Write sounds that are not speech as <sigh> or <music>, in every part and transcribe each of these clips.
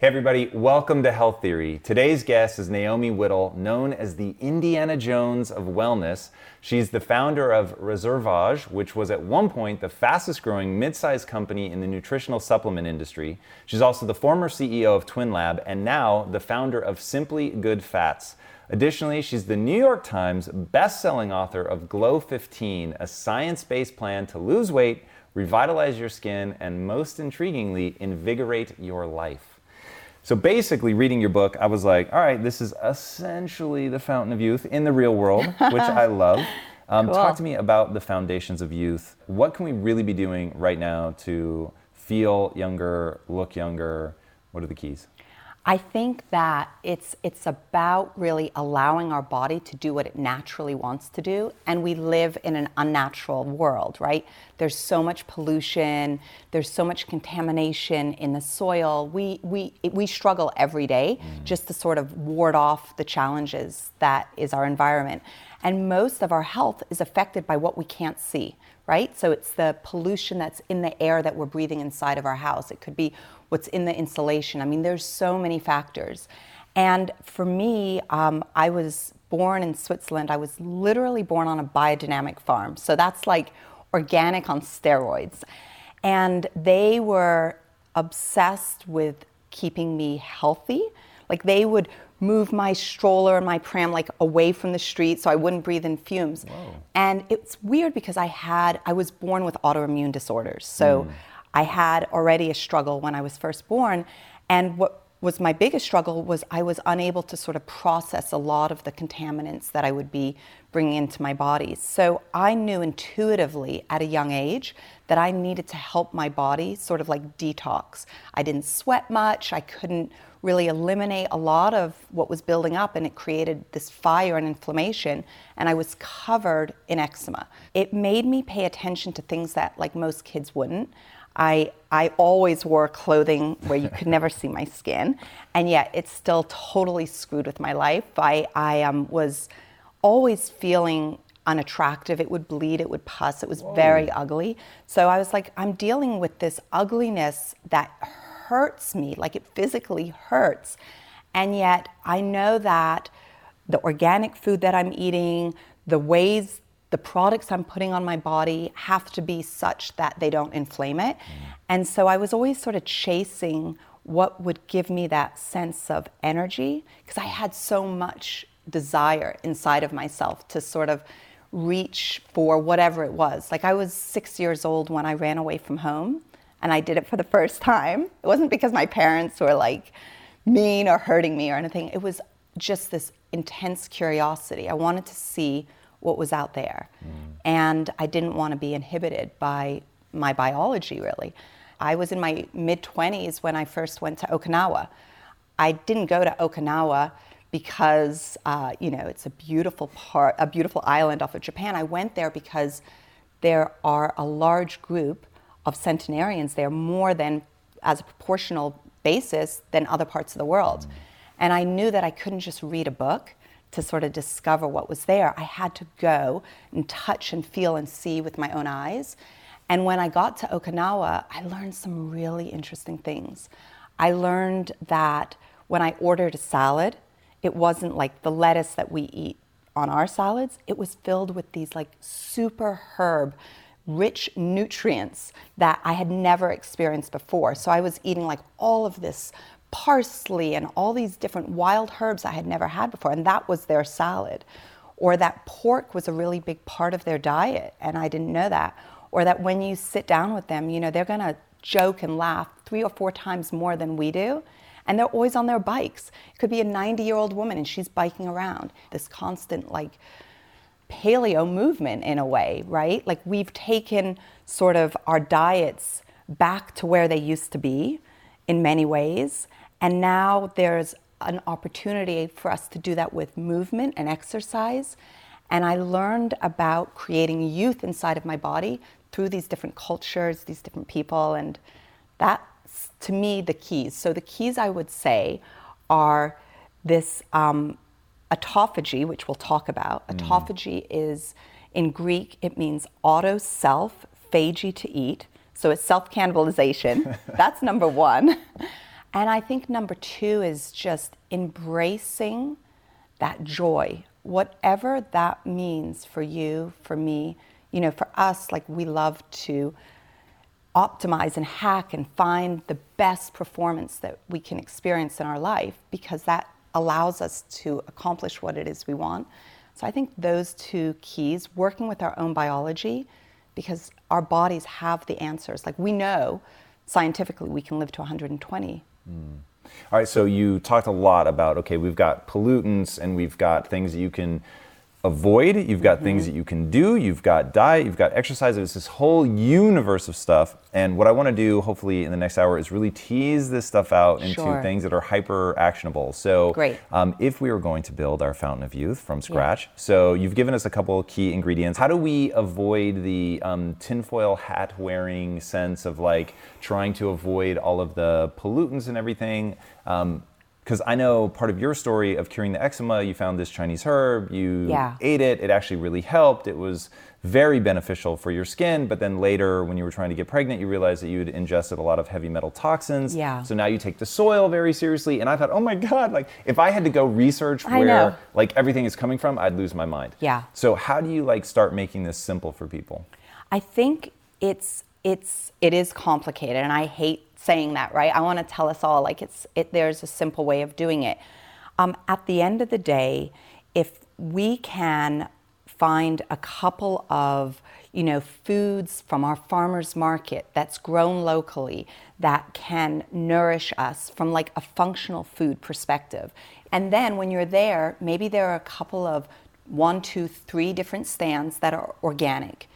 Hey everybody, welcome to Health Theory. Today's guest is Naomi Whittel, known as the Indiana Jones of wellness. She's the founder of Reservage, which was at one point the fastest growing mid-sized company in the nutritional supplement industry. She's also the former CEO of Twinlab and now the founder of Simply Good Fats. Additionally, she's the New York Times best-selling author of Glow 15, a science-based plan to lose weight, revitalize your skin, and most intriguingly, invigorate your life. So basically, reading your book, I was like, all right, this is essentially the fountain of youth in the real world, which I <laughs> love. Um, Cool. Talk to me about the foundations of youth. What can we really be doing right now to feel younger, look younger? What are the keys? I think that it's it's about really allowing our body to do what it naturally wants to do and we live in an unnatural world, right? There's so much pollution, there's so much contamination in the soil. We we we struggle every day mm. just to sort of ward off the challenges that is our environment. And most of our health is affected by what we can't see, right? So it's the pollution that's in the air that we're breathing inside of our house. It could be what's in the insulation. I mean, there's so many factors. And for me, um, I was born in Switzerland. I was literally born on a biodynamic farm. So that's like organic on steroids. And they were obsessed with keeping me healthy. Like they would move my stroller and my pram like away from the street so I wouldn't breathe in fumes. And it's weird because I had I was born with autoimmune disorders. So I had already a struggle when I was first born and what was my biggest struggle was I was unable to sort of process a lot of the contaminants that I would be bringing into my body. So I knew intuitively at a young age that I needed to help my body sort of like detox. I didn't sweat much. I couldn't really eliminate a lot of what was building up and it created this fire and inflammation and I was covered in eczema. It made me pay attention to things that like most kids wouldn't. I I always wore clothing where you could <laughs> never see my skin, and yet it still totally screwed with my life. I I um, was always feeling unattractive. It would bleed, it would pus. It was very ugly. So I was like, I'm dealing with this ugliness that hurts me, like it physically hurts, and yet I know that the organic food that I'm eating, the ways the products I'm putting on my body have to be such that they don't inflame it. Mm. And so I was always sort of chasing what would give me that sense of energy because I had so much desire inside of myself to sort of reach for whatever it was. Like I was six years old when I ran away from home and I did it for the first time. It wasn't because my parents were like mean or hurting me or anything. It was just this intense curiosity. I wanted to see what was out there. And I didn't want to be inhibited by my biology, really. I was in my mid 20s when I first went to Okinawa. I didn't go to Okinawa because, uh, you know, it's a beautiful part, a beautiful island off of Japan. I went there because there are a large group of centenarians there, more than as a proportional basis than other parts of the world. And I knew that I couldn't just read a book to sort of discover what was there. I had to go and touch and feel and see with my own eyes. And when I got to Okinawa, I learned some really interesting things. I learned that when I ordered a salad, it wasn't like the lettuce that we eat on our salads, it was filled with these like super herb rich nutrients that I had never experienced before. So I was eating like all of this parsley and all these different wild herbs I had never had before, and that was their salad. Or that pork was a really big part of their diet, and I didn't know that. Or that when you sit down with them, you know, they're gonna joke and laugh three or four times more than we do. And they're always on their bikes. It could be a 90 year old woman and she's biking around. This constant, like, paleo movement in a way, right? Like, we've taken sort of our diets back to where they used to be in many ways. And now there's an opportunity for us to do that with movement and exercise. And I learned about creating youth inside of my body through these different cultures, these different people, and that's to me the keys. So the keys I would say are this um, autophagy, which we'll talk about. Mm. Autophagy is in Greek, it means auto self, phagy to eat. So it's self cannibalization. <laughs> That's number one. And I think number two is just embracing that joy, whatever that means for you, for me. You know, for us, like we love to optimize and hack and find the best performance that we can experience in our life because that allows us to accomplish what it is we want. So I think those two keys, working with our own biology, because our bodies have the answers. Like we know scientifically we can live to 120. Mm. All right, so you talked a lot about okay, we've got pollutants and we've got things that you can avoid, you've got mm-hmm. things that you can do, you've got diet, you've got exercise. It's this whole universe of stuff. And what I want to do, hopefully, in the next hour is really tease this stuff out into sure. things that are hyper actionable. So, Great. Um, if we were going to build our fountain of youth from scratch, yeah. so you've given us a couple key ingredients. How do we avoid the um, tinfoil hat wearing sense of like trying to avoid all of the pollutants and everything? Um, because I know part of your story of curing the eczema, you found this Chinese herb, you yeah. ate it, it actually really helped. It was very beneficial for your skin, but then later when you were trying to get pregnant, you realized that you had ingested a lot of heavy metal toxins. Yeah. So now you take the soil very seriously. And I thought, oh my God, like if I had to go research where like everything is coming from, I'd lose my mind. Yeah. So how do you like start making this simple for people? I think it's it's it is complicated and I hate saying that, right? I want to tell us all like it's it, there's a simple way of doing it. Um, at the end of the day, if we can find a couple of you know foods from our farmers market that's grown locally that can nourish us from like a functional food perspective and then when you're there maybe there are a couple of one two three different stands that are organic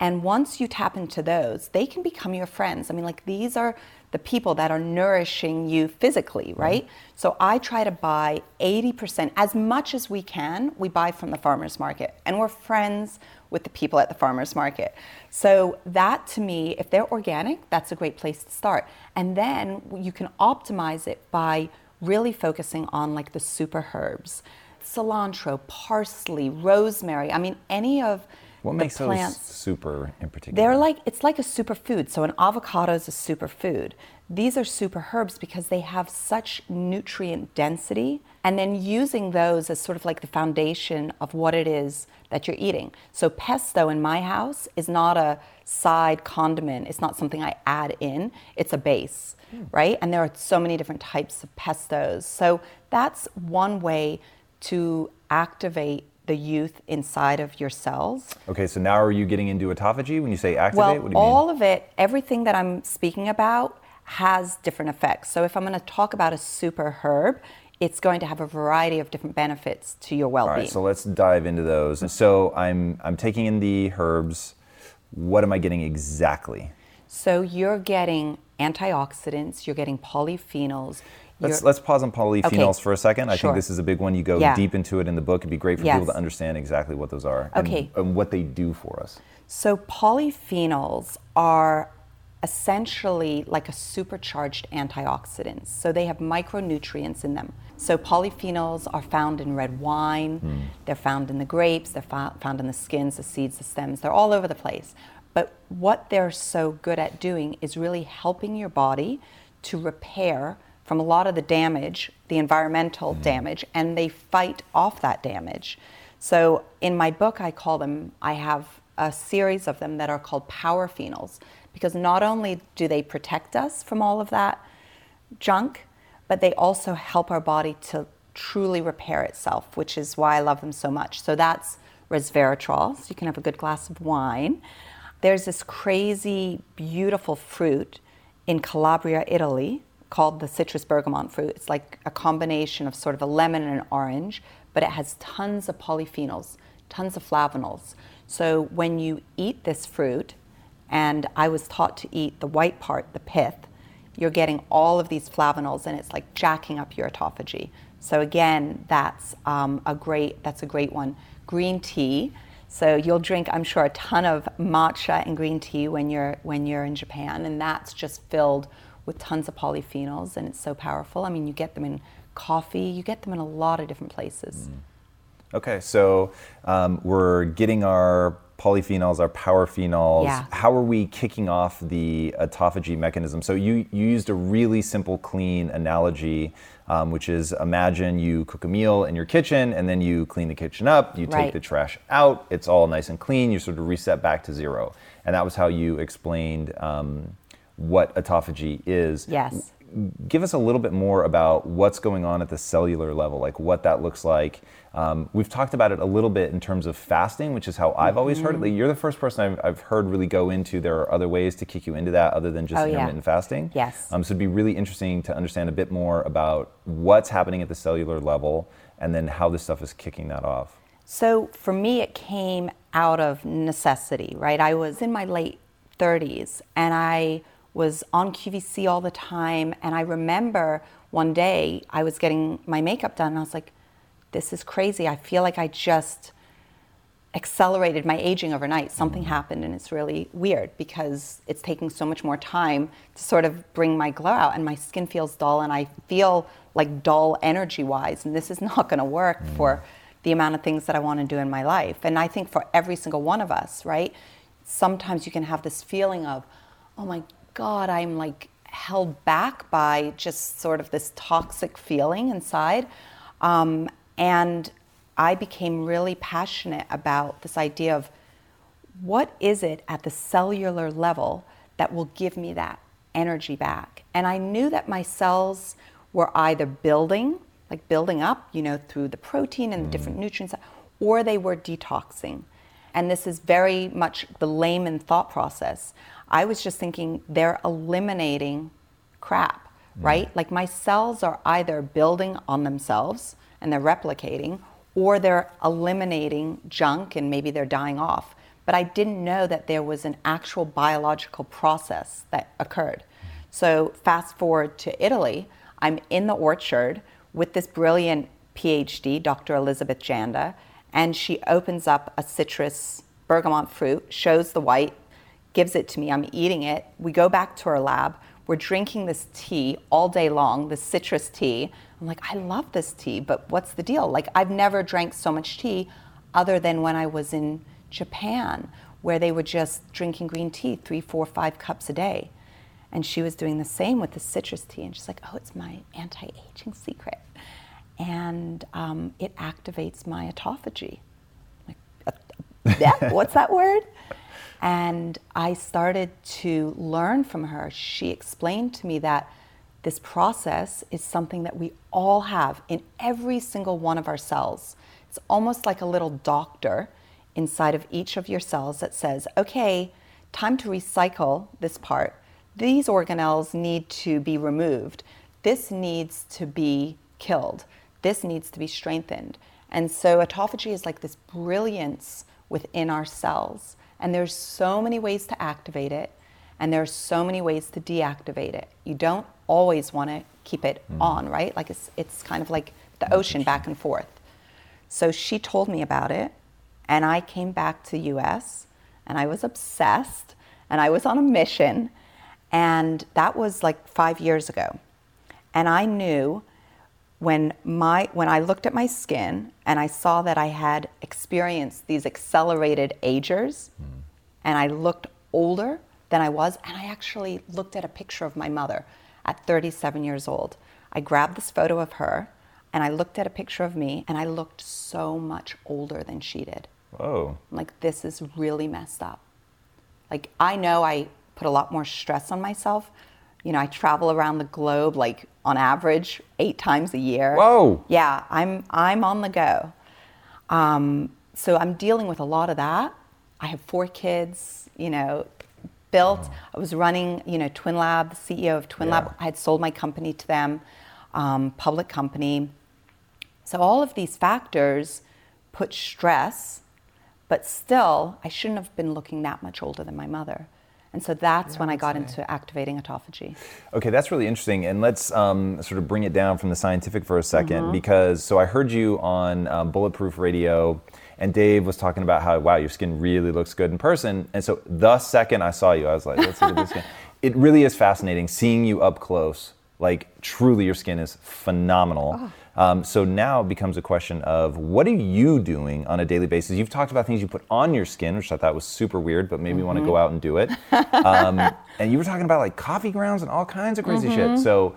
and once you tap into those they can become your friends i mean like these are the people that are nourishing you physically, right? Mm-hmm. So I try to buy 80%, as much as we can, we buy from the farmer's market. And we're friends with the people at the farmer's market. So that to me, if they're organic, that's a great place to start. And then you can optimize it by really focusing on like the super herbs cilantro, parsley, rosemary. I mean, any of what makes plants, those super in particular? They're like it's like a superfood. So an avocado is a superfood. These are super herbs because they have such nutrient density, and then using those as sort of like the foundation of what it is that you're eating. So pesto in my house is not a side condiment. It's not something I add in. It's a base, mm. right? And there are so many different types of pestos. So that's one way to activate the youth inside of your cells. Okay, so now are you getting into autophagy when you say activate? Well, what do you all mean? of it, everything that I'm speaking about has different effects. So if I'm going to talk about a super herb, it's going to have a variety of different benefits to your well-being. All right, so let's dive into those. So I'm I'm taking in the herbs. What am I getting exactly? So you're getting antioxidants, you're getting polyphenols, Let's, let's pause on polyphenols okay. for a second. I sure. think this is a big one. You go yeah. deep into it in the book. It'd be great for yes. people to understand exactly what those are okay. and, and what they do for us. So, polyphenols are essentially like a supercharged antioxidants. So, they have micronutrients in them. So, polyphenols are found in red wine, mm. they're found in the grapes, they're found in the skins, the seeds, the stems, they're all over the place. But what they're so good at doing is really helping your body to repair from a lot of the damage, the environmental mm-hmm. damage, and they fight off that damage. So in my book, I call them, I have a series of them that are called power phenols because not only do they protect us from all of that junk, but they also help our body to truly repair itself, which is why I love them so much. So that's resveratrol. So you can have a good glass of wine. There's this crazy, beautiful fruit in Calabria, Italy, called the citrus bergamot fruit. It's like a combination of sort of a lemon and an orange, but it has tons of polyphenols, tons of flavonols. So when you eat this fruit, and I was taught to eat the white part, the pith, you're getting all of these flavonols, and it's like jacking up your autophagy. So again, that's um, a great that's a great one. Green tea. So you'll drink, I'm sure, a ton of matcha and green tea when you're when you're in Japan, and that's just filled with tons of polyphenols, and it's so powerful. I mean, you get them in coffee, you get them in a lot of different places. Mm. Okay, so um, we're getting our polyphenols, our power phenols. Yeah. How are we kicking off the autophagy mechanism? So you, you used a really simple, clean analogy, um, which is imagine you cook a meal in your kitchen and then you clean the kitchen up, you take Right. the trash out, it's all nice and clean, you sort of reset back to zero. And that was how you explained um, what autophagy is Yes. give us a little bit more about what's going on at the cellular level, like what that looks like. Um, we've talked about it a little bit in terms of fasting, which is how I've always heard it. Mm-hmm. Like, you're the first person I've, I've heard really go into. There are other ways to kick you into that other than just Oh, yeah. intermittent fasting. Yes. Um, so it'd be really interesting to understand a bit more about what's happening at the cellular level and then how this stuff is kicking that off. So for me, it came out of necessity, right? I was in my late 30s and I was on QVC all the time. And I remember one day I was getting my makeup done and I was like, this is crazy. I feel like I just accelerated my aging overnight. Something mm-hmm. happened, and it's really weird because it's taking so much more time to sort of bring my glow out, and my skin feels dull, and I feel like dull energy wise, and this is <laughs> not going to work mm-hmm. for the amount of things that I want to do in my life. And I think for every single one of us, right? Sometimes you can have this feeling of, oh my God, I'm like held back by just sort of this toxic feeling inside. Um, and I became really passionate about this idea of what is it at the cellular level that will give me that energy back? And I knew that my cells were either building, like building up, you know, through the protein and the different nutrients, or they were detoxing. And this is very much the layman thought process. I was just thinking they're eliminating crap, mm. right? Like my cells are either building on themselves and they're replicating, or they're eliminating junk and maybe they're dying off. But I didn't know that there was an actual biological process that occurred. So, fast forward to Italy, I'm in the orchard with this brilliant PhD, Dr. Elizabeth Janda, and she opens up a citrus bergamot fruit, shows the white, gives it to me. I'm eating it. We go back to our lab. We're drinking this tea all day long, this citrus tea. I'm like, I love this tea, but what's the deal? Like, I've never drank so much tea other than when I was in Japan, where they were just drinking green tea three, four, five cups a day. And she was doing the same with the citrus tea. And she's like, oh, it's my anti aging secret. And um, it activates my autophagy. <laughs> Yeah, what's that word? And I started to learn from her. She explained to me that this process is something that we all have in every single one of our cells. It's almost like a little doctor inside of each of your cells that says, okay, time to recycle this part. These organelles need to be removed. This needs to be killed. This needs to be strengthened. And so autophagy is like this brilliance within our cells. And there's so many ways to activate it, and there's so many ways to deactivate it. You don't always want to keep it mm. on, right? Like it's, it's kind of like the ocean back and forth. So she told me about it, and I came back to US, and I was obsessed, and I was on a mission, and that was like five years ago. And I knew when my when I looked at my skin and I saw that I had experienced these accelerated agers and I looked older than I was and I actually looked at a picture of my mother at 37 years old. I grabbed this photo of her and I looked at a picture of me and I looked so much older than she did. Whoa. I'm like this is really messed up. Like I know I put a lot more stress on myself, You know, I travel around the globe like on average eight times a year. Whoa. Yeah, I'm I'm on the go. Um, so I'm dealing with a lot of that. I have four kids. You know, built. I was running. You know, Twin Lab, the CEO of Twin Yeah. Lab. I had sold my company to them, um, public company. So all of these factors put stress, but still, I shouldn't have been looking that much older than my mother. And so that's when I got into activating autophagy. Okay, that's really interesting. And let's um, sort of bring it down from the scientific for a 2nd Mm-hmm. because so I heard you on um, Bulletproof Radio, and Dave was talking about how, wow, your skin really looks good in person. And so the second I saw you, I was like, let's look at this skin. <laughs> It really is fascinating seeing you up close. Like, truly, your skin is phenomenal. Oh. Um, so now it becomes a question of what are you doing on a daily basis? You've talked about things you put on your skin, which I thought was super weird, but maybe you want to go out and do it. Um, <laughs> and you were talking about like coffee grounds and all kinds of crazy shit. So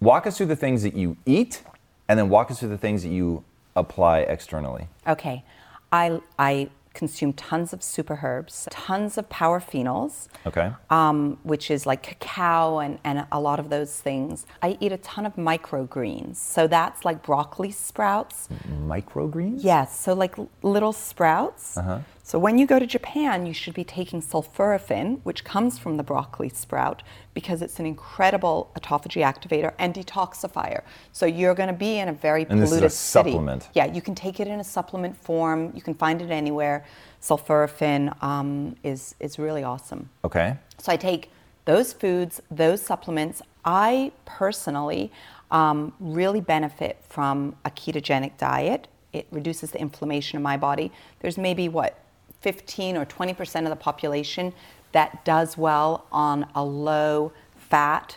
walk us through the things that you eat, and then walk us through the things that you apply externally. Okay, I, I consume tons of super herbs, tons of power phenols. Okay. um, which is like cacao and, and a lot of those things. I eat a ton of microgreens. So that's like broccoli sprouts. Microgreens? Yes, so like little sprouts. Uh-huh. So when you go to Japan, you should be taking sulforaphane, which comes from the broccoli sprout, because it's an incredible autophagy activator and detoxifier. So you're going to be in a very And this is a polluted city. supplement. Yeah, you can take it in a supplement form. You can find it anywhere. Sulforaphane um, is is really awesome. Okay. So I take those foods, those supplements. I personally um, really benefit from a ketogenic diet. It reduces the inflammation in my body. There's maybe what 15 or 20 percent of the population that does well on a low fat,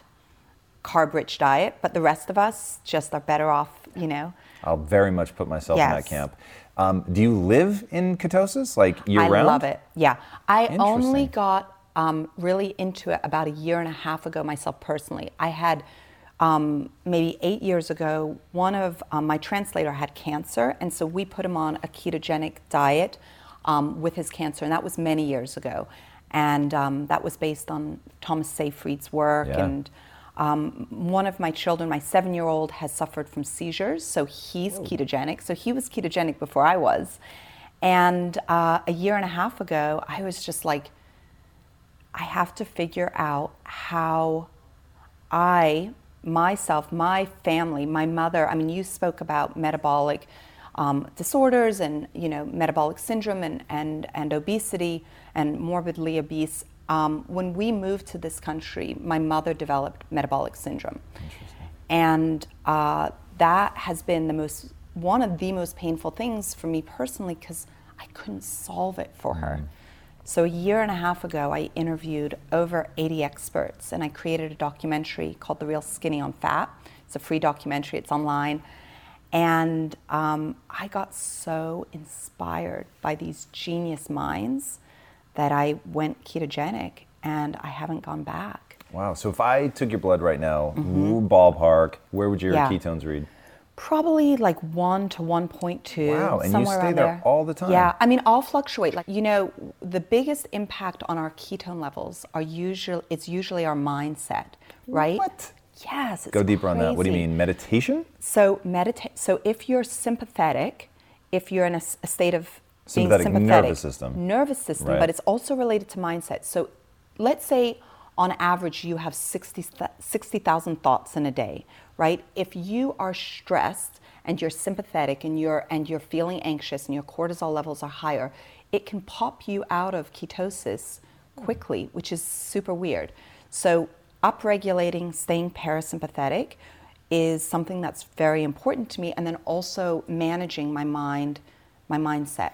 carb rich diet, but the rest of us just are better off, you know. I'll very much put myself in that camp. Um, do you live in ketosis, like year I round? I love it. Yeah. I only got um, really into it about a year and a half ago myself personally. I had um, maybe eight years ago, one of um, my translator had cancer, and so we put him on a ketogenic diet um, with his cancer, and that was many years ago. And um, that was based on Thomas Seyfried's work Yeah. and um, one of my children, my seven year old, has suffered from seizures, so he's ketogenic. So he was ketogenic before I was. And uh, a year and a half ago, I was just like, I have to figure out how I, myself, my family, my mother, I mean, you spoke about metabolic um, disorders and, you know, metabolic syndrome and, and, and obesity and morbidly obese. Um, when we moved to this country, my mother developed metabolic syndrome. And uh, that has been the most, one of the most painful things for me personally because I couldn't solve it for her. So a year and a half ago, I interviewed over 80 experts and I created a documentary called The Real Skinny on Fat. It's a free documentary, it's online. And um, I got so inspired by these genius minds that I went ketogenic and I haven't gone back. Wow. So if I took your blood right now, ballpark, where would your Mm-hmm. Yeah. ketones read? Probably like one to 1.2. Wow, and you stay around there all the time? Yeah, I mean, I'll fluctuate. Like you know, the biggest impact on our ketone levels are usually it's usually our mindset, right? What? Yes. It's Go deeper on that. What do you mean? Meditation? So meditate. So if you're sympathetic, if you're in a state of being Sympathetic sympathetic, nervous system. nervous system, Right. but it's also related to mindset. So let's say on average you have 60 th- 60,000 thoughts in a day, right? If you are stressed and you're sympathetic and you're and you're feeling anxious and your cortisol levels are higher, it can pop you out of ketosis quickly, which is super weird. So upregulating, staying parasympathetic is something that's very important to me and then also managing my mind, my mindset.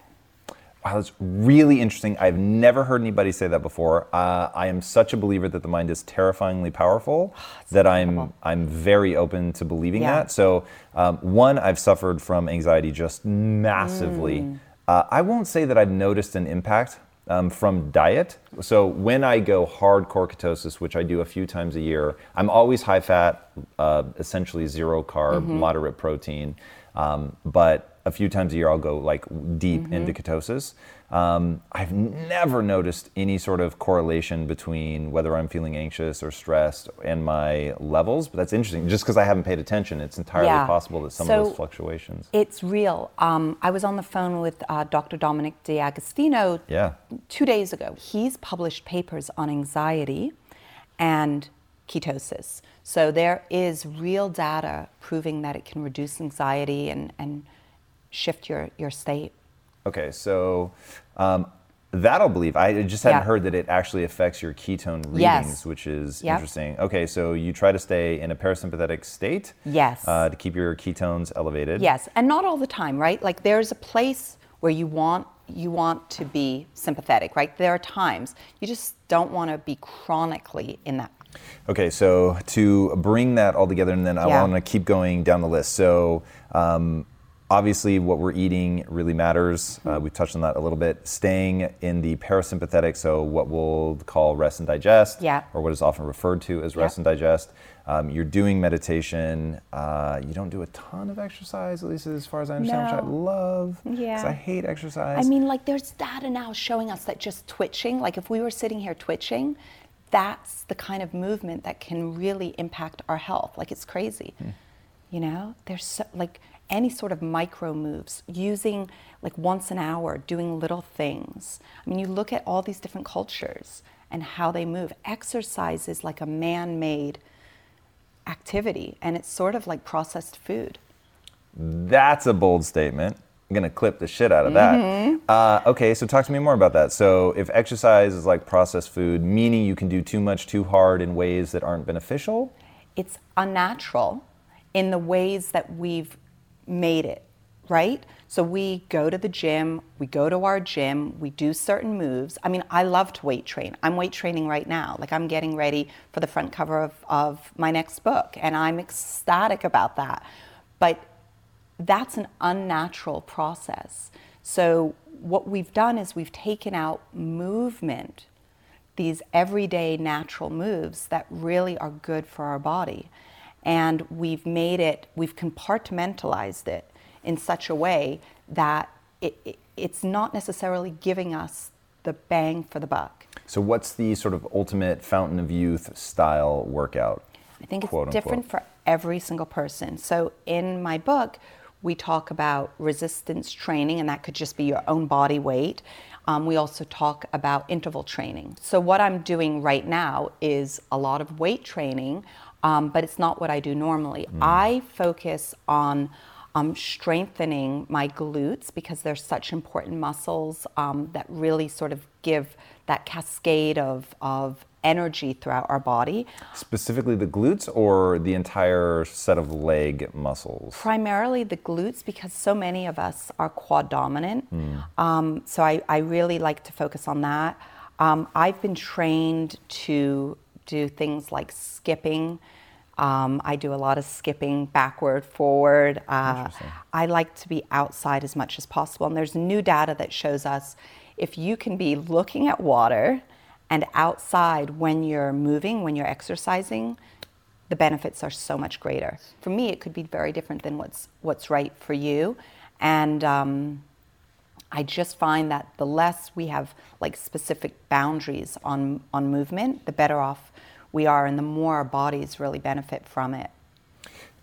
Wow, that's really interesting. I've never heard anybody say that before. Uh, I am such a believer that the mind is terrifyingly powerful <sighs> that I'm. I'm very open to believing Yeah. that. So, um, one, I've suffered from anxiety just massively. Mm. Uh, I won't say that I've noticed an impact um, from diet. So when I go hardcore ketosis, which I do a few times a year, I'm always high fat, uh, essentially zero carb, Mm-hmm. moderate protein. Um, but a few times a year I'll go like deep Mm-hmm. into ketosis. Um, I've never noticed any sort of correlation between whether I'm feeling anxious or stressed and my levels, but that's interesting. Just because I haven't paid attention, it's entirely Yeah. possible that some So- of those fluctuations. It's real. Um, I was on the phone with uh, Dr. Dominic D'Agostino Yeah. two days ago. He's published papers on anxiety and ketosis. So there is real data proving that it can reduce anxiety and, and shift your, your state. Okay, so um, that I'll believe. I just hadn't Yeah. heard that it actually affects your ketone readings, Yes. which is Yep. interesting. Okay, so you try to stay in a parasympathetic state. Yes. Uh, to keep your ketones elevated. Yes, and not all the time, right? Like there's a place where you want you want to be sympathetic, right? There are times you just don't want to be chronically in that. Okay, so to bring that all together, and then I Yeah. want to keep going down the list. So, um, obviously, what we're eating really matters. Mm-hmm. Uh, we've touched on that a little bit. Staying in the parasympathetic, so what we'll call rest and digest, Yeah. or what is often referred to as rest and digest. Um, you're doing meditation. Uh, you don't do a ton of exercise, at least as far as I understand, which I love. Yeah. I hate exercise. I mean, like there's data now showing us that just twitching, like if we were sitting here twitching, that's the kind of movement that can really impact our health. Like it's crazy. You know, there's so, like any sort of micro moves, using like once an hour, doing little things. I mean, you look at all these different cultures and how they move. Exercise is like a man made activity, and it's sort of like processed food. That's a bold statement. I'm gonna clip the shit out of that. Uh, okay, so talk to me more about that. So, if exercise is like processed food, meaning you can do too much too hard in ways that aren't beneficial, it's unnatural in the ways that we've made it, right? So we go to the gym, we go to our gym, we do certain moves. I mean, I love to weight train. I'm weight training right now. Like I'm getting ready for the front cover of, of my next book, and I'm ecstatic about that. But that's an unnatural process. So what we've done is we've taken out movement these everyday natural moves that really are good for our body. And we've made it, we've compartmentalized it in such a way that it, it, it's not necessarily giving us the bang for the buck. so what's the sort of ultimate fountain of youth style workout? I think it's quote, different unquote? for every single person. So in my book, we talk about resistance training, and that could just be your own body weight. Um, we also talk about interval training. So what I'm doing right now is a lot of weight training, um, but it's not what I do normally. I focus on um, strengthening my glutes because they're such important muscles um, that really sort of give that cascade of, of energy throughout our body. Specifically the glutes or the entire set of leg muscles? Primarily the glutes because so many of us are quad dominant. Um, so I, I really like to focus on that. Um, I've been trained to do things like skipping. Um, I do a lot of skipping backward, forward. Uh, I like to be outside as much as possible. And there's new data that shows us if you can be looking at water and outside when you're moving, when you're exercising, the benefits are so much greater. For me, it could be very different than what's what's right for you, and um, I just find that the less we have like specific boundaries on on movement, the better off we are, and the more our bodies really benefit from it.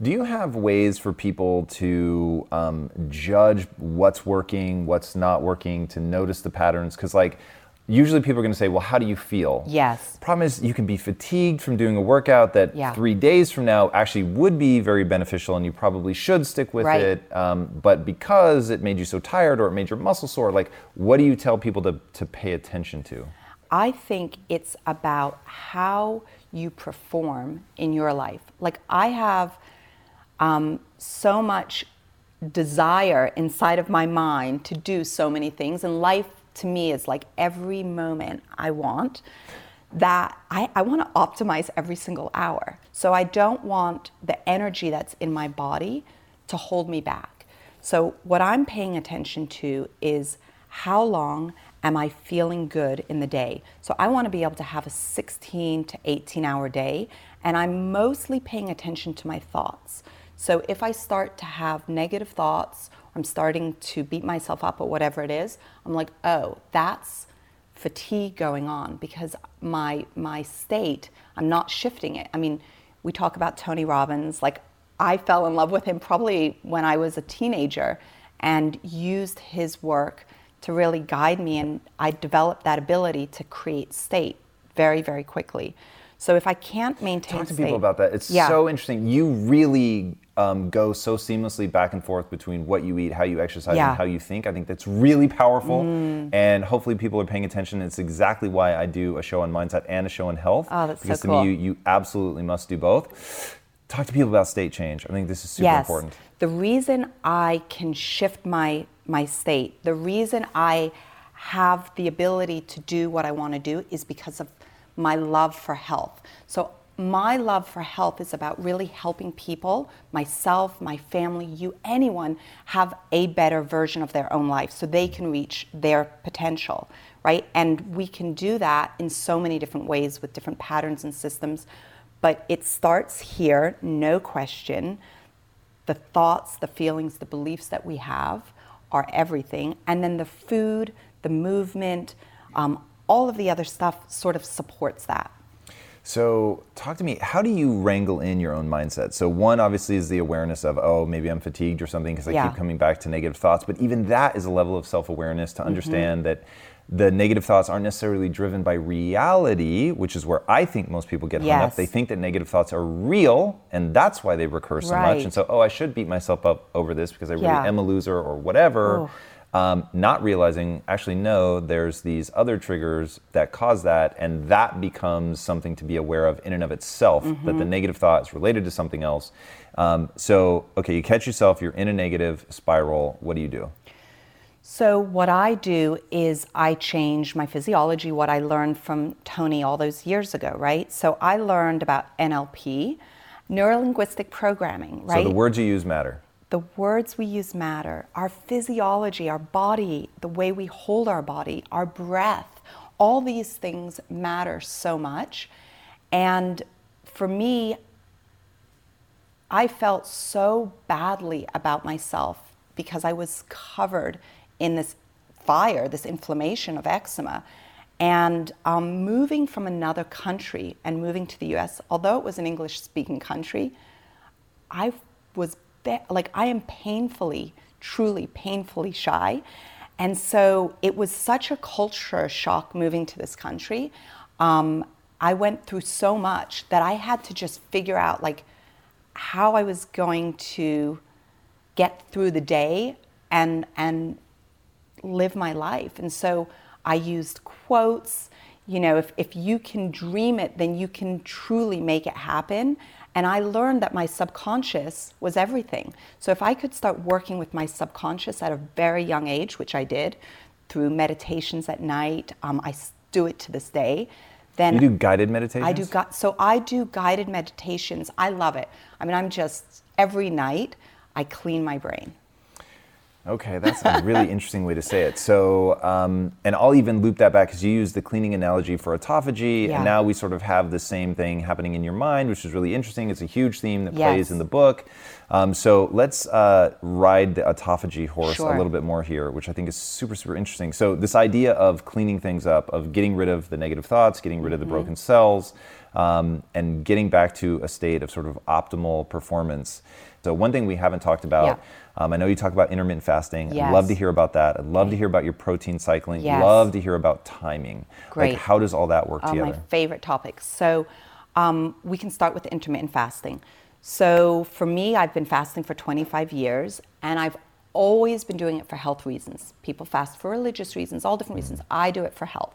Do you have ways for people to um, judge what's working, what's not working, to notice the patterns? Because, like, usually people are going to say, well, how do you feel? Yes. Problem is, you can be fatigued from doing a workout that Yeah. three days from now actually would be very beneficial and you probably should stick with Right. it. Um, but because it made you so tired or it made your muscle sore, like, what do you tell people to, to pay attention to? I think it's about how you perform in your life. Like I have um, so much desire inside of my mind to do so many things, and life to me is like every moment I want that I, I want to optimize every single hour. So I don't want the energy that's in my body to hold me back. So what I'm paying attention to is how long am I feeling good in the day? So I want to be able to have a 16 to 18 hour day, and I'm mostly paying attention to my thoughts. So if I start to have negative thoughts, I'm starting to beat myself up or whatever it is, I'm like, oh, that's fatigue going on because my my state, I'm not shifting it. I mean, we talk about Tony Robbins, like I fell in love with him probably when I was a teenager and used his work to really guide me and I developed that ability to create state very very quickly. So if I can't maintain Talk to state, people about that. It's Yeah. so interesting. You really um, go so seamlessly back and forth between what you eat, how you exercise, Yeah. Mm. and how you think. I think that's really powerful. And hopefully people are paying attention. It's exactly why I do a show on mindset and a show on health. Oh, that's so because cool. to me, you, you absolutely must do both. Talk to people about state change. I think this is super yes. important. The reason I can shift my my state, the reason I have the ability to do what I want to do is because of my love for health. So my love for health is about really helping people, myself, my family, you, anyone have a better version of their own life so they can reach their potential, right? And we can do that in so many different ways with different patterns and systems. But it starts here, no question the thoughts, the feelings, the beliefs that we have are everything. And then the food, the movement, um, all of the other stuff sort of supports that. So, talk to me. How do you wrangle in your own mindset? So, one obviously is the awareness of, oh, maybe I'm fatigued or something because I Yeah. keep coming back to negative thoughts. But even that is a level of self awareness Mm-hmm. to understand that the negative thoughts aren't necessarily driven by reality, which is where I think most people get hung up. They think that negative thoughts are real, and that's why they recur so much. And so, oh, I should beat myself up over this because I really Yeah. am a loser or whatever. Oh. Um, not realizing, actually, no, there's these other triggers that cause that, and that becomes something to be aware of in and of itself, that Mm-hmm. the negative thought is related to something else. Um, so, okay, you catch yourself, you're in a negative spiral. What do you do? So, what I do is I change my physiology, what I learned from Tony all those years ago, right? So, I learned about NLP, neuro linguistic programming, right? So, the words you use matter. The words we use matter, our physiology, our body, the way we hold our body, our breath, all these things matter so much. And for me, I felt so badly about myself because I was covered in this fire, this inflammation of eczema. And um, moving from another country and moving to the US, although it was an English speaking country, I was like, I am painfully, truly painfully shy. And so it was such a culture shock moving to this country. Um, I went through so much that I had to just figure out, like, how I was going to get through the day and, and live my life. And so I used quotes. You know, if, if you can dream it, then you can truly make it happen. And I learned that my subconscious was everything. So if I could start working with my subconscious at a very young age, which I did through meditations at night, um, I do it to this day. Then You do guided meditations? I do gu- so I do guided meditations. I love it. I mean, I'm just every night I clean my brain. Okay, that's a really <laughs> interesting way to say it. So, um, and I'll even loop that back because you use the cleaning analogy for autophagy, Yeah. and now we sort of have the same thing happening in your mind, which is really interesting. It's a huge theme that plays in the book. Um, so let's uh, ride the autophagy horse Sure. a little bit more here, which I think is super, super interesting. So this idea of cleaning things up, of getting rid of the negative thoughts, getting rid of Mm-hmm. the broken cells, um, and getting back to a state of sort of optimal performance. So one thing we haven't talked about. Yeah. Um, I know you talk about intermittent fasting. I'd love to hear about that. I'd love to hear about your protein cycling. Yes. Love to hear about timing. Great. Like, how does all that work Oh, together? my favorite topics. So um, we can start with intermittent fasting. So for me, I've been fasting for 25 years, and I've always been doing it for health reasons. People fast for religious reasons, all different reasons. I do it for health,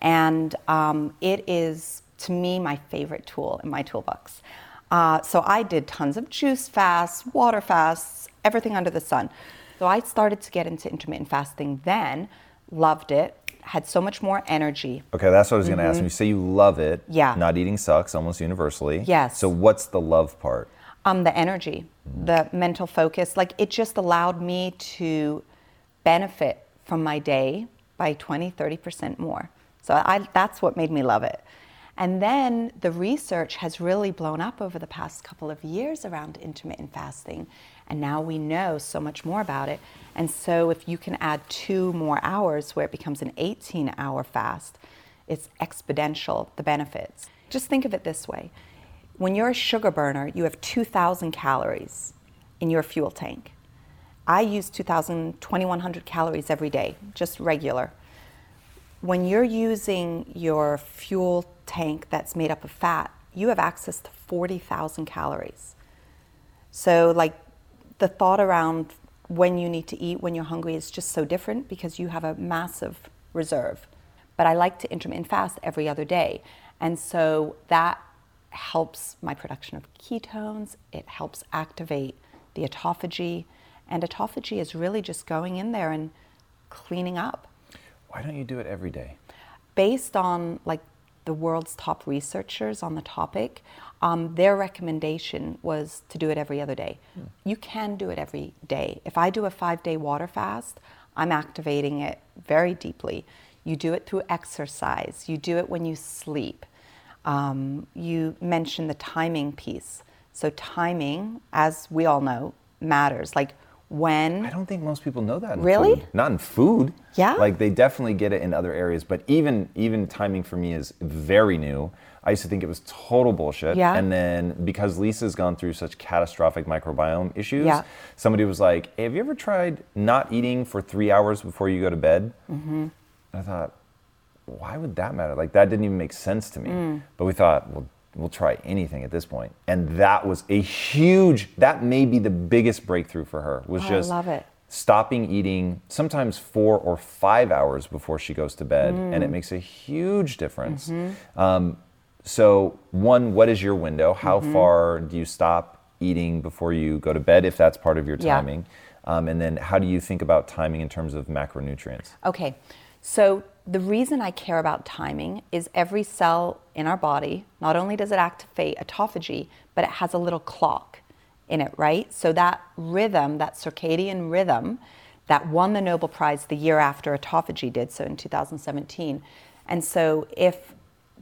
and um, it is to me my favorite tool in my toolbox. Uh, so I did tons of juice fasts, water fasts, everything under the sun. So I started to get into intermittent fasting then, loved it, had so much more energy. okay, that's what I was going to ask. When you say you love it, Mm-hmm. Yeah. not eating sucks almost universally. Yes. So what's the love part? Um, the energy, the mental focus, like it just allowed me to benefit from my day by 20, 30% more. So I, that's what made me love it. And then the research has really blown up over the past couple of years around intermittent fasting. And now we know so much more about it. And so if you can add two more hours where it becomes an 18 hour fast, it's exponential, the benefits. Just think of it this way when you're a sugar burner, you have 2,000 calories in your fuel tank. I use 2,000, 2,100 calories every day, just regular. When you're using your fuel tank that's made up of fat, you have access to 40,000 calories. So, like, the thought around when you need to eat when you're hungry is just so different because you have a massive reserve. But I like to intermittent fast every other day. And so that helps my production of ketones, it helps activate the autophagy, and autophagy is really just going in there and cleaning up. Why don't you do it every day? Based on like the world's top researchers on the topic, um, their recommendation was to do it every other day. Hmm. You can do it every day. If I do a five day water fast, I'm activating it very deeply. You do it through exercise, you do it when you sleep. Um, you mentioned the timing piece. So, timing, as we all know, matters. Like when. I don't think most people know that. really? Food. Not in food. Yeah. Like they definitely get it in other areas, but even even timing for me is very new. I used to think it was total bullshit. Yeah. And then because Lisa's gone through such catastrophic microbiome issues, yeah. somebody was like, hey, "Have you ever tried not eating for three hours before you go to bed?" Mm-hmm. I thought, why would that matter? Like that didn't even make sense to me. Mm. But we thought, well, we'll try anything at this point. And that was a huge. That may be the biggest breakthrough for her. Was oh, just I love it. stopping eating sometimes four or five hours before she goes to bed, mm. and it makes a huge difference. Mm-hmm. Um, so, one, what is your window? How mm-hmm. far do you stop eating before you go to bed, if that's part of your timing? Yeah. Um, and then, how do you think about timing in terms of macronutrients? Okay, so the reason I care about timing is every cell in our body, not only does it activate autophagy, but it has a little clock in it, right? So that rhythm, that circadian rhythm that won the Nobel Prize the year after autophagy did, so in 2017. And so if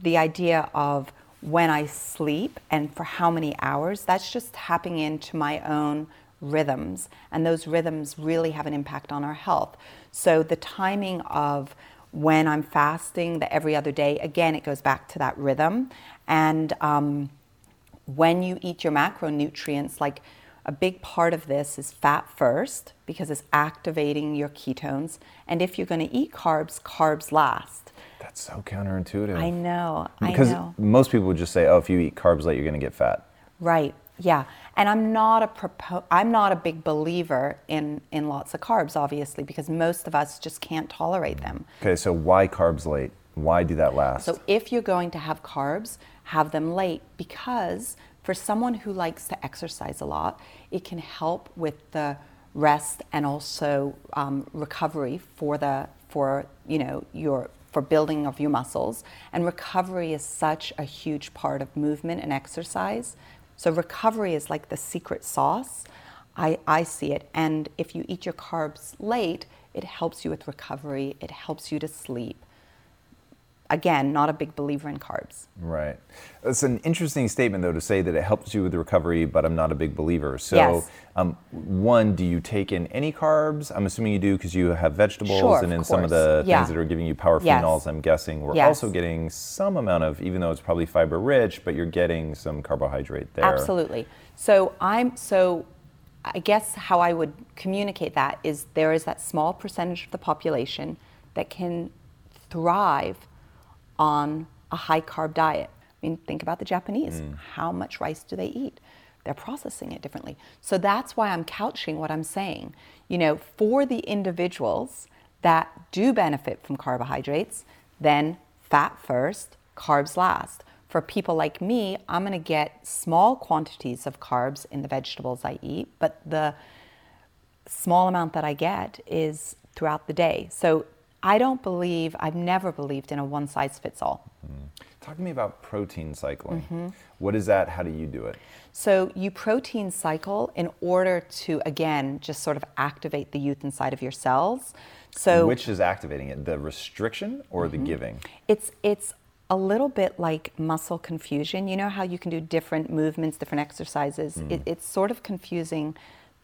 the idea of when I sleep and for how many hours, that's just tapping into my own rhythms. And those rhythms really have an impact on our health. So the timing of when I'm fasting, the every other day, again, it goes back to that rhythm. And um, when you eat your macronutrients, like a big part of this is fat first because it's activating your ketones. And if you're going to eat carbs, carbs last. That's so counterintuitive. I know. Because I know. most people would just say, oh, if you eat carbs late, you're going to get fat. Right. Yeah, and I'm not a propo- I'm not a big believer in in lots of carbs, obviously, because most of us just can't tolerate them. Okay, so why carbs late? Why do that last? So if you're going to have carbs, have them late because for someone who likes to exercise a lot, it can help with the rest and also um, recovery for the for you know your for building of your muscles and recovery is such a huge part of movement and exercise so recovery is like the secret sauce. I, I see it. And if you eat your carbs late, it helps you with recovery, it helps you to sleep. Again, not a big believer in carbs. Right. It's an interesting statement, though, to say that it helps you with recovery, but I'm not a big believer. So, yes. um, one, do you take in any carbs? I'm assuming you do because you have vegetables, sure, and then some of the yeah. things that are giving you power yes. phenols, I'm guessing. We're yes. also getting some amount of, even though it's probably fiber rich, but you're getting some carbohydrate there. Absolutely. So, I'm, so I guess how I would communicate that is there is that small percentage of the population that can thrive on a high carb diet. I mean, think about the Japanese. Mm. How much rice do they eat? They're processing it differently. So that's why I'm couching what I'm saying. You know, for the individuals that do benefit from carbohydrates, then fat first, carbs last. For people like me, I'm going to get small quantities of carbs in the vegetables I eat, but the small amount that I get is throughout the day. So I don't believe, I've never believed in a one size fits all. Mm-hmm. Talk to me about protein cycling. Mm-hmm. What is that? How do you do it? So, you protein cycle in order to, again, just sort of activate the youth inside of your cells. So, which is activating it? The restriction or mm-hmm. the giving? It's, it's a little bit like muscle confusion. You know how you can do different movements, different exercises? It, it's sort of confusing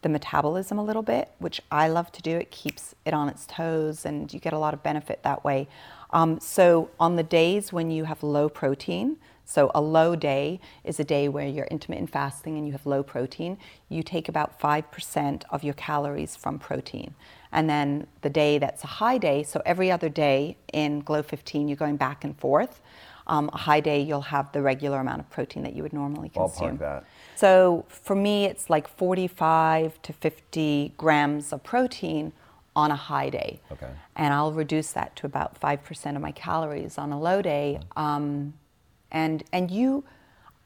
the metabolism a little bit, which I love to do. It keeps it on its toes and you get a lot of benefit that way. Um, so, on the days when you have low protein, so a low day is a day where you're intermittent fasting and you have low protein, you take about 5% of your calories from protein. And then the day that's a high day, so every other day in Glow 15, you're going back and forth. Um, a high day, you'll have the regular amount of protein that you would normally consume. Ballpark that. So for me, it's like 45 to 50 grams of protein on a high day. Okay. And I'll reduce that to about 5% of my calories on a low day. Um, and, and you,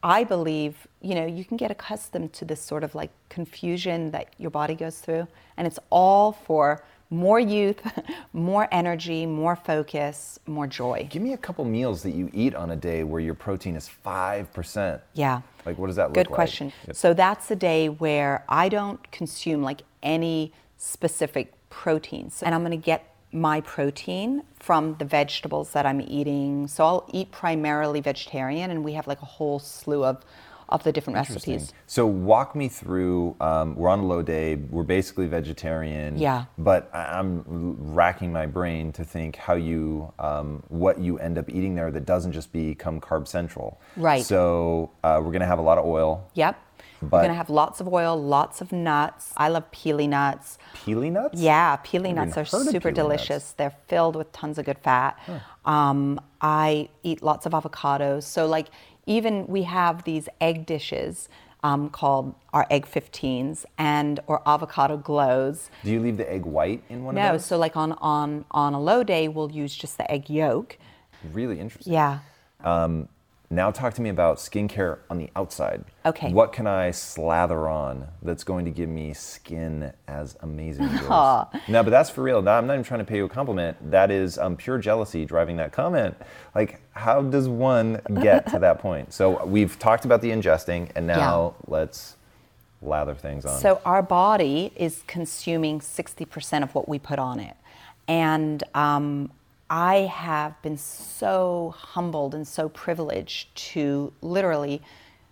I believe, you know, you can get accustomed to this sort of like confusion that your body goes through. And it's all for more youth, <laughs> more energy, more focus, more joy. Give me a couple meals that you eat on a day where your protein is 5%. Yeah. Like, what does that look Good like? Good question. Yep. So that's a day where I don't consume like any specific proteins. And I'm going to get my protein from the vegetables that I'm eating. So I'll eat primarily vegetarian, and we have like a whole slew of, of the different recipes. So walk me through. Um, we're on a low day. We're basically vegetarian. Yeah. But I'm racking my brain to think how you, um, what you end up eating there that doesn't just become carb central. Right. So uh, we're gonna have a lot of oil. Yep. We're going to have lots of oil, lots of nuts. I love pili nuts. Pili nuts. Yeah, pili nuts are super pili nuts. delicious. They're filled with tons of good fat. Um, I eat lots of avocados. So, like, even we have these egg dishes um, called our egg 15s and or avocado glows. Do you leave the egg white in one of those? No, so like on on on a low day, we'll use just the egg yolk. Really interesting. Yeah. Now talk to me about skincare on the outside. Okay. What can I slather on that's going to give me skin as amazing as yours? <laughs> No, but that's for real. No, I'm not even trying to pay you a compliment. That is um, pure jealousy driving that comment. Like, how does one get to that point? So we've talked about the ingesting, and now let's lather things on. So our body is consuming 60% of what we put on it. And um, I have been so humbled and so privileged to literally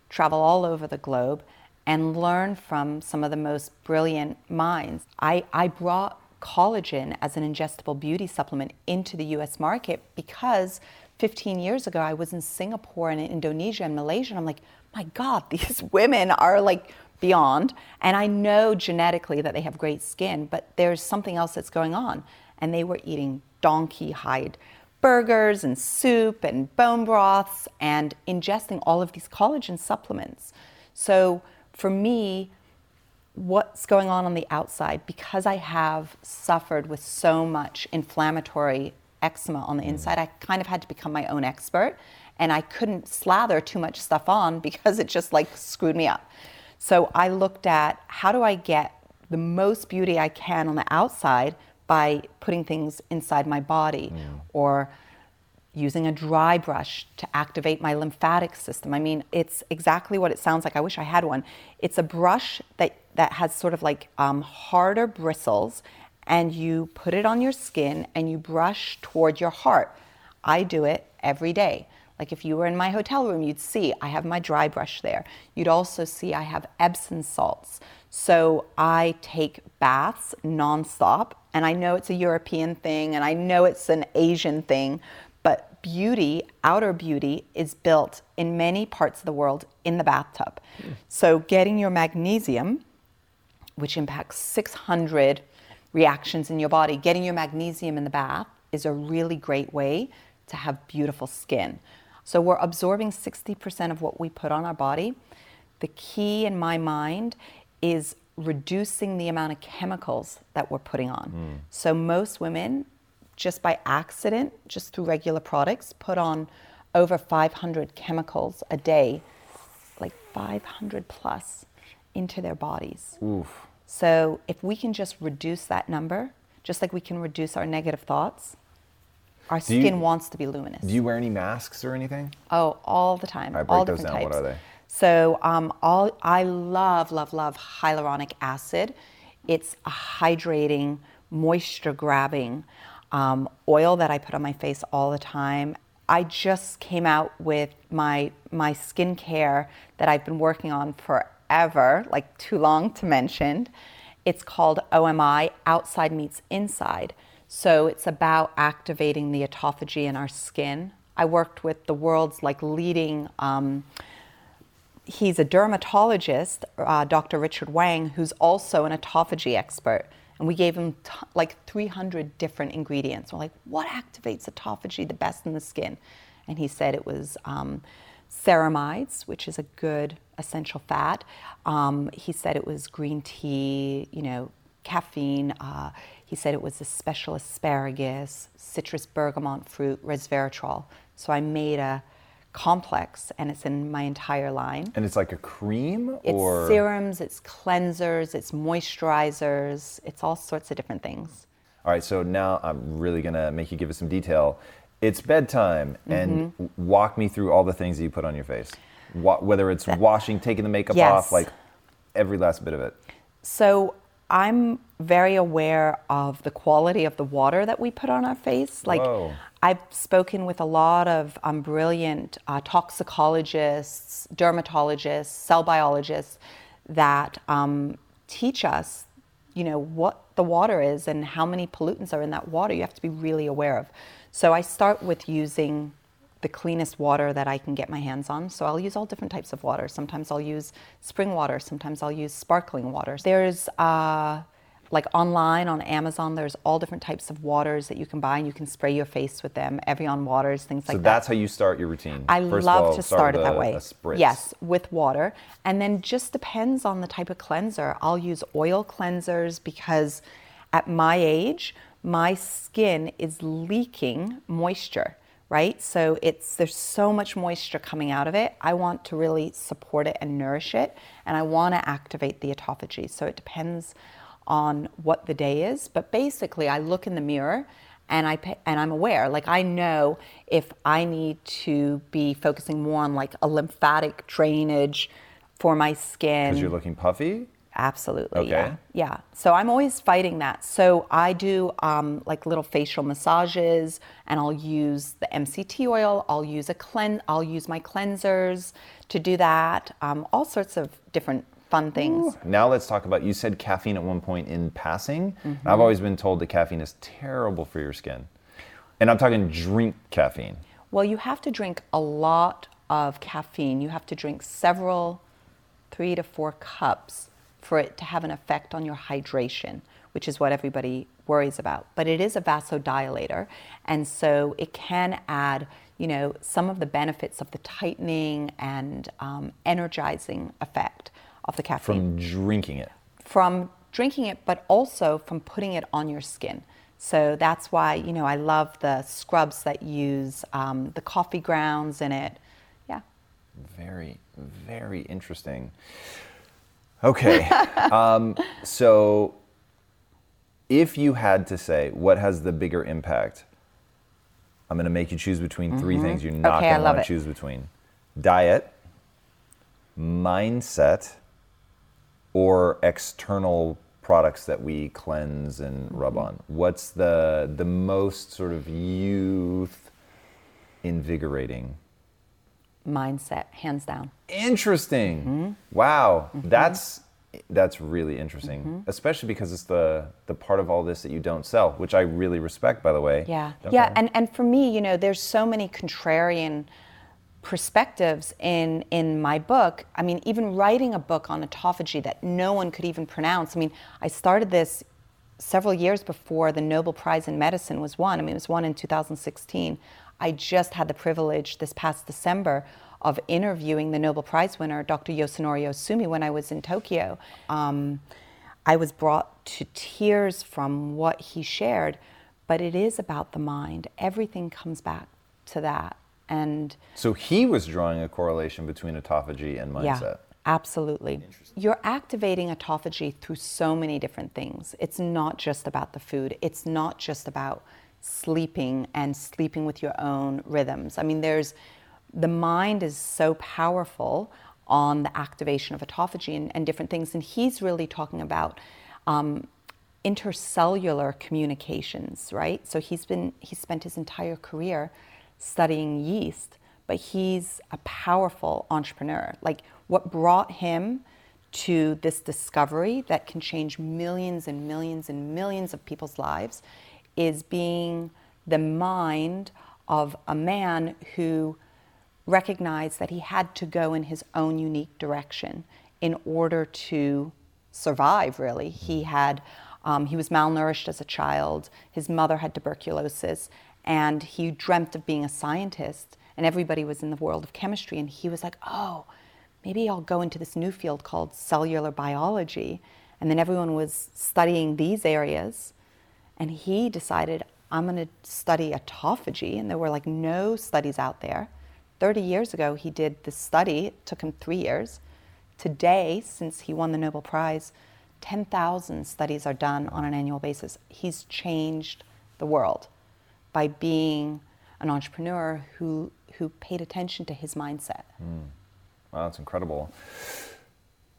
travel all over the globe and learn from some of the most brilliant minds. I, I brought collagen as an ingestible beauty supplement into the US market because 15 years ago I was in Singapore and in Indonesia and Malaysia and I'm like, my God, <laughs> these women are like beyond. And I know genetically that they have great skin, but there's something else that's going on. And they were eating donkey hide burgers and soup and bone broths and ingesting all of these collagen supplements. So for me, what's going on on the outside because I have suffered with so much inflammatory eczema on the mm. inside, I kind of had to become my own expert and I couldn't slather too much stuff on <laughs> because it just like screwed me up. So I looked at how do I get the most beauty I can on the outside by putting things inside my body or using a dry brush to activate my lymphatic system. I mean, it's exactly what it sounds like. I wish I had one. It's a brush that, that has sort of like um, harder bristles, and you put it on your skin and you brush toward your heart. I do it every day. Like if you were in my hotel room, you'd see I have my dry brush there. You'd also see I have Epsom salts. So I take baths nonstop, and I know it's a European thing, and I know it's an Asian thing, but beauty, outer beauty, is built in many parts of the world in the bathtub. So getting your magnesium, which impacts 600 reactions in your body, getting your magnesium in the bath is a really great way to have beautiful skin. So we're absorbing 60% of what we put on our body. The key in my mind is reducing the amount of chemicals that we're putting on. Hmm. So most women, just by accident, just through regular products, put on over 500 chemicals a day, like 500 plus, into their bodies. Oof. So if we can just reduce that number, just like we can reduce our negative thoughts, our you- skin wants to be luminous. Do you wear any masks or anything? Oh, all the time. All right, break all those different down. What are they? So, um, all I love, love, love hyaluronic acid. It's a hydrating, moisture grabbing um, oil that I put on my face all the time. I just came out with my my skincare that I've been working on forever, like too long to mention. It's called OMI, Outside Meets Inside. So it's about activating the autophagy in our skin. I worked with the world's like leading. Um, he's a dermatologist, uh, Dr. Richard Wang, who's also an autophagy expert. And we gave him t- like 300 different ingredients. We're like, what activates autophagy the best in the skin? And he said it was um, ceramides, which is a good essential fat. Um, he said it was green tea, you know, caffeine. Uh, he said it was a special asparagus, citrus bergamot fruit, resveratrol. So I made a complex and it's in my entire line. And it's like a cream It's or serums, it's cleansers, it's moisturizers, it's all sorts of different things. All right, so now I'm really gonna make you give us some detail. It's bedtime, and Mm-hmm. walk me through all the things that you put on your face. Whether it's washing, taking the makeup Yes. off, like every last bit of it. So I'm very aware of the quality of the water that we put on our face. Like Whoa. I've spoken with a lot of um, brilliant uh, toxicologists, dermatologists, cell biologists that um, teach us, you know, what the water is and how many pollutants are in that water. You have to be really aware of. So I start with using the cleanest water that I can get my hands on. So I'll use all different types of water. Sometimes I'll use spring water. Sometimes I'll use sparkling water. There's uh, like online on Amazon. There's all different types of waters that you can buy, and you can spray your face with them. Evian waters, things So like that. So that's how you start your routine. I First love all, to start it that way. Yes, with water. And then just depends on the type of cleanser. I'll use oil cleansers because at my age, my skin is leaking moisture, right? So it's there's so much moisture coming out of it. I want to really support it and nourish it, and I want to activate the autophagy. So it depends on what the day is, but basically I look in the mirror and I pa- and I'm aware. Like I know if I need to be focusing more on like a lymphatic drainage for my skin. Because you're looking puffy. Absolutely. Okay. Yeah. Yeah. So I'm always fighting that. So I do um, like little facial massages, and I'll use the MCT oil. I'll use a clean. I'll use my cleansers to do that. Um, all sorts of different fun things. Now let's talk about. You said caffeine at one point in passing. Mm-hmm. I've always been told that caffeine is terrible for your skin, and I'm talking drink caffeine. Well, you have to drink a lot of caffeine. You have to drink several, three to four cups for it to have an effect on your hydration, which is what everybody worries about. But it is a vasodilator, and so it can add, you know, some of the benefits of the tightening and um, energizing effect of the caffeine From drinking it. from drinking it, but also from putting it on your skin. So that's why, you know, I love the scrubs that use um, the coffee grounds in it. Yeah. Very, very interesting. Okay. <laughs> um, so, if you had to say what has the bigger impact, I'm going to make you choose between three things you're not Mm-hmm. Okay, going to want to choose between diet, mindset, or external products that we cleanse and rub Mm-hmm. on. What's the, the most sort of youth invigorating? Mindset, hands down. Interesting. Mm-hmm. Wow, that's that's really interesting, especially because it's the the part of all this that you don't sell, which I really respect, by the way. Yeah. Don't yeah. And, and for me, you know, there's so many contrarian perspectives in in my book. I mean, even writing a book on autophagy that no one could even pronounce. I mean, I started this several years before the Nobel Prize in Medicine was won. I mean, it was won in 2016. I just had the privilege this past December of interviewing the Nobel Prize winner, Dr. Yoshinori Ohsumi, when I was in Tokyo. Um, I was brought to tears from what he shared, but it is about the mind. Everything comes back to that. And so he was drawing a correlation between autophagy and mindset. yeah, absolutely. You're activating autophagy through so many different things. It's not just about the food, it's not just about sleeping and sleeping with your own rhythms. I mean, there's the mind is so powerful on the activation of autophagy and, and different things. And he's really talking about um, intercellular communications, right? So he's been, he spent his entire career studying yeast, but he's a powerful entrepreneur. Like what brought him to this discovery that can change millions and millions and millions of people's lives is being the mind of a man who recognized that he had to go in his own unique direction in order to survive, really. He had. Um, he was malnourished as a child. His mother had tuberculosis, and he dreamt of being a scientist. And everybody was in the world of chemistry, and he was like, "Oh, maybe I'll go into this new field called cellular biology." And then everyone was studying these areas, and he decided, I'm going to study autophagy. And there were like no studies out there. 30 years ago, he did this study. It took him three years. Today, since he won the Nobel Prize, 10,000 studies are done on an annual basis. He's changed the world by being an entrepreneur who, who paid attention to his mindset. Mm. Wow, that's incredible.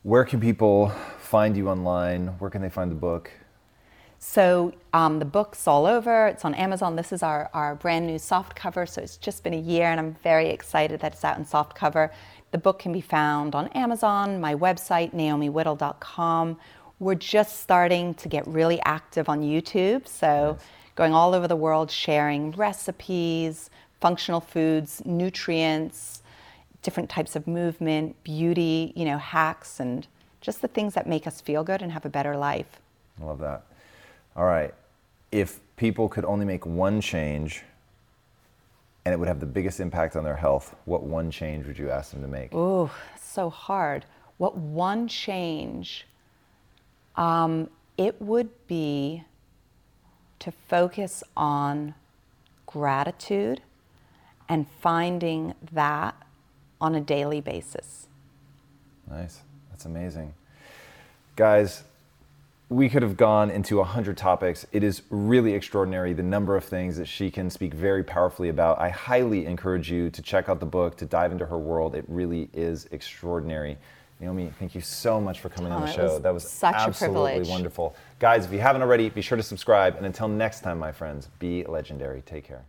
Where can people find you online? Where can they find the book? So um, the book's all over. It's on Amazon. This is our, our brand new soft cover. So it's just been a year, and I'm very excited that it's out in soft cover. The book can be found on Amazon, my website, naomiwhittel.com. We're just starting to get really active on YouTube. So nice. Going all over the world, sharing recipes, functional foods, nutrients, different types of movement, beauty, you know, hacks, and just the things that make us feel good and have a better life. I love that all right, if people could only make one change and it would have the biggest impact on their health, what one change would you ask them to make? Oh, so hard. What one change? Um, it would be to focus on gratitude and finding that on a daily basis. Nice. That's amazing. Guys, we could have gone into a hundred topics. It is really extraordinary the number of things that she can speak very powerfully about. I highly encourage you to check out the book, to dive into her world. It really is extraordinary. Naomi, thank you so much for coming oh, on the oh, show. Was that was such absolutely wonderful. Guys, if you haven't already, be sure to subscribe. And until next time, my friends, be legendary. Take care.